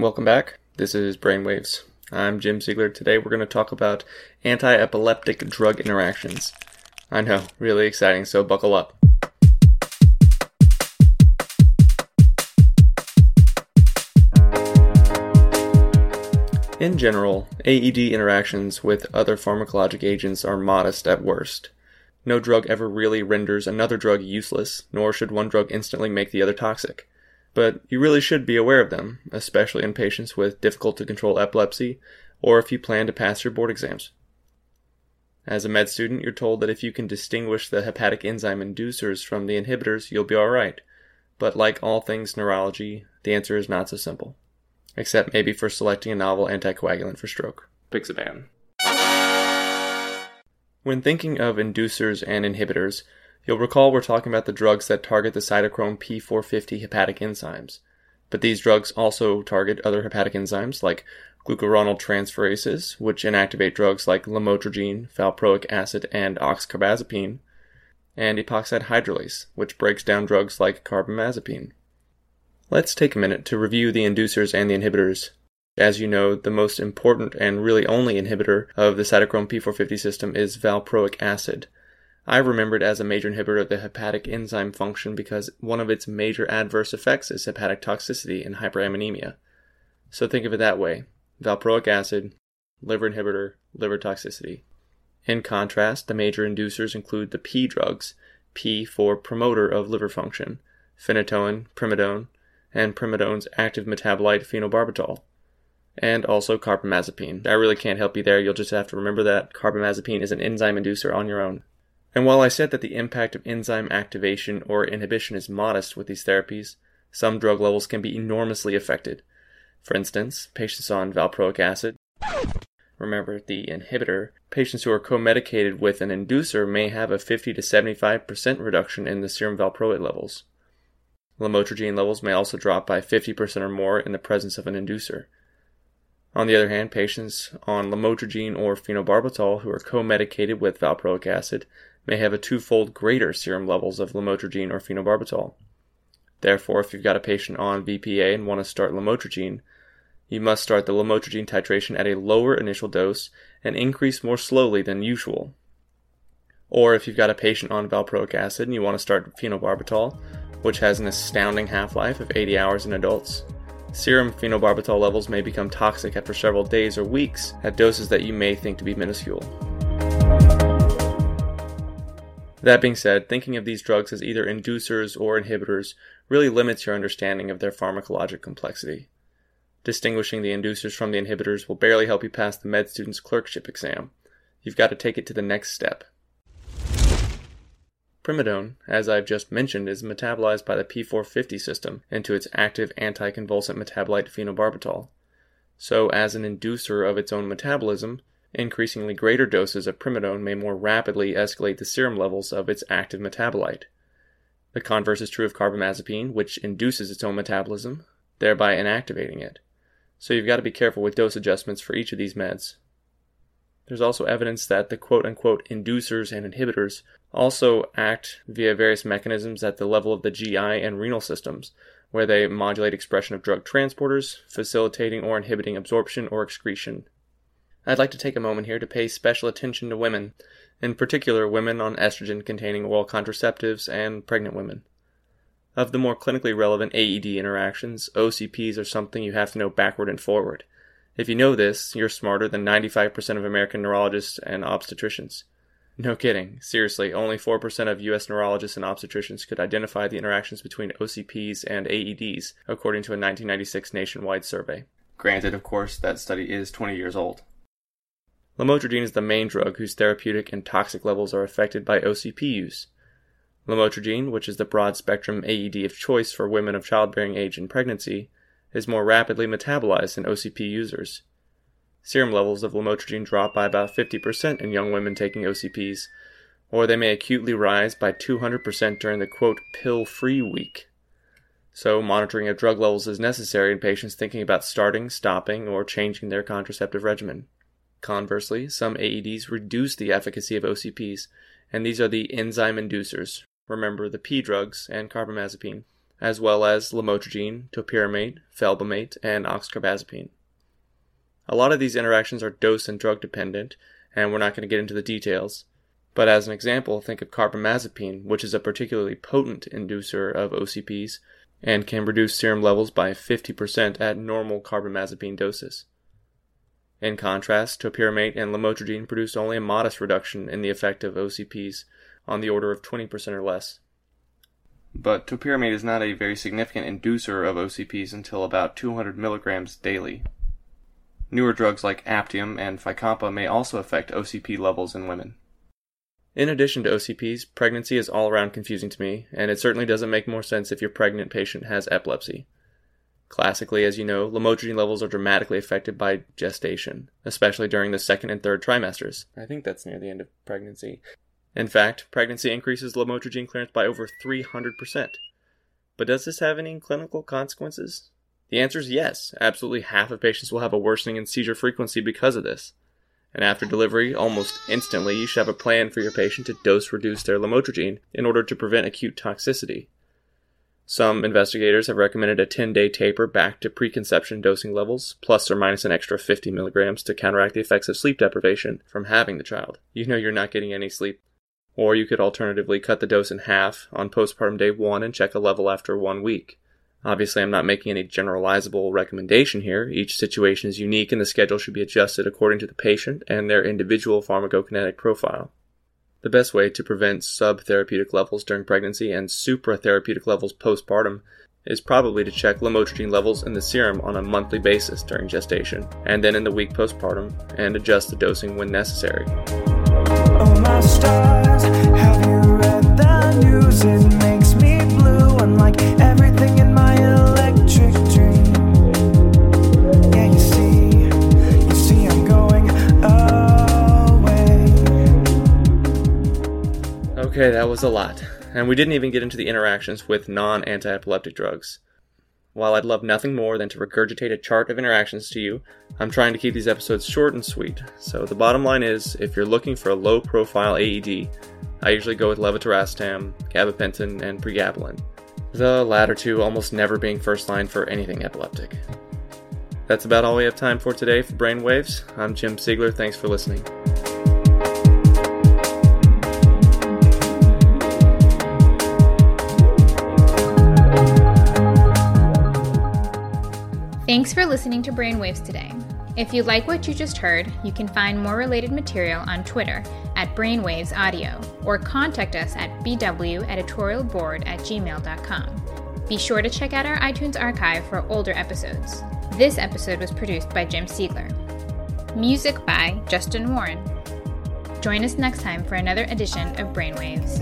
Welcome back. This is Brainwaves. I'm Jim Siegler. Today we're going to talk about anti epileptic drug interactions. I know, really exciting, so buckle up. In general, AED interactions with other pharmacologic agents are modest at worst. No drug ever really renders another drug useless, nor should one drug instantly make the other toxic. But you really should be aware of them, especially in patients with difficult to control epilepsy or if you plan to pass your board exams. As a med student, you're told that if you can distinguish the hepatic enzyme inducers from the inhibitors, you'll be alright. But like all things neurology, the answer is not so simple except maybe for selecting a novel anticoagulant for stroke. Apixaban. When thinking of inducers and inhibitors, you'll recall we're talking about the drugs that target the cytochrome P450 hepatic enzymes. But these drugs also target other hepatic enzymes like glucuronidase transferases, which inactivate drugs like lamotrigine, valproic acid, and oxcarbazepine, and epoxide hydrolase, which breaks down drugs like carbamazepine. Let's take a minute to review the inducers and the inhibitors. As you know, the most important and really only inhibitor of the cytochrome P450 system is valproic acid. I remember it as a major inhibitor of the hepatic enzyme function because one of its major adverse effects is hepatic toxicity and hyperammonemia. So think of it that way valproic acid, liver inhibitor, liver toxicity. In contrast, the major inducers include the P drugs, P for promoter of liver function, phenytoin, primidone, and primidone's active metabolite phenobarbital, and also carbamazepine. I really can't help you there, you'll just have to remember that carbamazepine is an enzyme inducer on your own. And while I said that the impact of enzyme activation or inhibition is modest with these therapies, some drug levels can be enormously affected. For instance, patients on valproic acid, remember the inhibitor, patients who are co-medicated with an inducer may have a 50 to 75% reduction in the serum valproate levels. Lamotrigine levels may also drop by 50% or more in the presence of an inducer. On the other hand, patients on lamotrigine or phenobarbital who are co-medicated with valproic acid may have a twofold greater serum levels of lamotrigine or phenobarbital. Therefore, if you've got a patient on VPA and want to start lamotrigine, you must start the lamotrigine titration at a lower initial dose and increase more slowly than usual. Or if you've got a patient on valproic acid and you want to start phenobarbital, which has an astounding half life of 80 hours in adults. Serum phenobarbital levels may become toxic after several days or weeks at doses that you may think to be minuscule. That being said, thinking of these drugs as either inducers or inhibitors really limits your understanding of their pharmacologic complexity. Distinguishing the inducers from the inhibitors will barely help you pass the med student's clerkship exam. You've got to take it to the next step Primidone, as I've just mentioned, is metabolized by the P450 system into its active anticonvulsant metabolite phenobarbital. So, as an inducer of its own metabolism, increasingly greater doses of primidone may more rapidly escalate the serum levels of its active metabolite. The converse is true of carbamazepine, which induces its own metabolism, thereby inactivating it. So you've got to be careful with dose adjustments for each of these meds. There's also evidence that the quote unquote inducers and inhibitors also act via various mechanisms at the level of the GI and renal systems, where they modulate expression of drug transporters, facilitating or inhibiting absorption or excretion. I'd like to take a moment here to pay special attention to women, in particular women on estrogen containing oral contraceptives and pregnant women. Of the more clinically relevant AED interactions, OCPs are something you have to know backward and forward. If you know this, you're smarter than 95% of American neurologists and obstetricians. No kidding. Seriously, only 4% of US neurologists and obstetricians could identify the interactions between OCPs and AEDs, according to a 1996 nationwide survey. Granted, of course, that study is 20 years old. Lamotrigine is the main drug whose therapeutic and toxic levels are affected by OCP use. Lamotrigine, which is the broad spectrum AED of choice for women of childbearing age and pregnancy, is more rapidly metabolized in OCP users. Serum levels of lamotrigine drop by about 50% in young women taking OCPs, or they may acutely rise by 200% during the quote pill free week. So, monitoring of drug levels is necessary in patients thinking about starting, stopping, or changing their contraceptive regimen. Conversely, some AEDs reduce the efficacy of OCPs, and these are the enzyme inducers, remember the P drugs and carbamazepine, as well as lamotrigine, topiramate, felbamate, and oxcarbazepine. A lot of these interactions are dose and drug dependent, and we're not going to get into the details. But as an example, think of carbamazepine, which is a particularly potent inducer of OCPs and can reduce serum levels by 50% at normal carbamazepine doses. In contrast, topiramate and lamotrigine produce only a modest reduction in the effect of OCPs on the order of 20% or less. But topiramate is not a very significant inducer of OCPs until about 200 milligrams daily. Newer drugs like Aptiom and Fycompa may also affect OCP levels in women. In addition to OCPs, pregnancy is all around confusing to me, and it certainly doesn't make more sense if your pregnant patient has epilepsy. Classically, as you know, lamotrigine levels are dramatically affected by gestation, especially during the second and third trimesters. I think that's near the end of pregnancy. In fact, pregnancy increases lamotrigine clearance by over 300%. But does this have any clinical consequences? The answer is yes. Absolutely half of patients will have a worsening in seizure frequency because of this. And after delivery, almost instantly, you should have a plan for your patient to dose reduce their lamotrigine in order to prevent acute toxicity. Some investigators have recommended a 10 day taper back to preconception dosing levels, plus or minus an extra 50 milligrams to counteract the effects of sleep deprivation from having the child. You know you're not getting any sleep. Or you could alternatively cut the dose in half on postpartum day 1 and check a level after one week. Obviously, I'm not making any generalizable recommendation here. Each situation is unique and the schedule should be adjusted according to the patient and their individual pharmacokinetic profile. The best way to prevent subtherapeutic levels during pregnancy and supratherapeutic levels postpartum is probably to check lamotrigine levels in the serum on a monthly basis during gestation, and then in the week postpartum, and adjust the dosing when necessary. Oh Okay, that was a lot. And we didn't even get into the interactions with non anti epileptic drugs. While I'd love nothing more than to regurgitate a chart of interactions to you, I'm trying to keep these episodes short and sweet. So the bottom line is if you're looking for a low profile AED, I usually go with levetiracetam, gabapentin, and pregabalin. The latter two almost never being first line for anything epileptic. That's about all we have time for today for Brainwaves. I'm Jim Siegler. Thanks for listening. Thanks for listening to Brainwaves today. If you like what you just heard, you can find more related material on Twitter at Brainwaves Audio or contact us at bweditorialboard at gmail.com. Be sure to check out our iTunes archive for older episodes. This episode was produced by Jim Siegler. Music by Justin Warren. Join us next time for another edition of Brainwaves.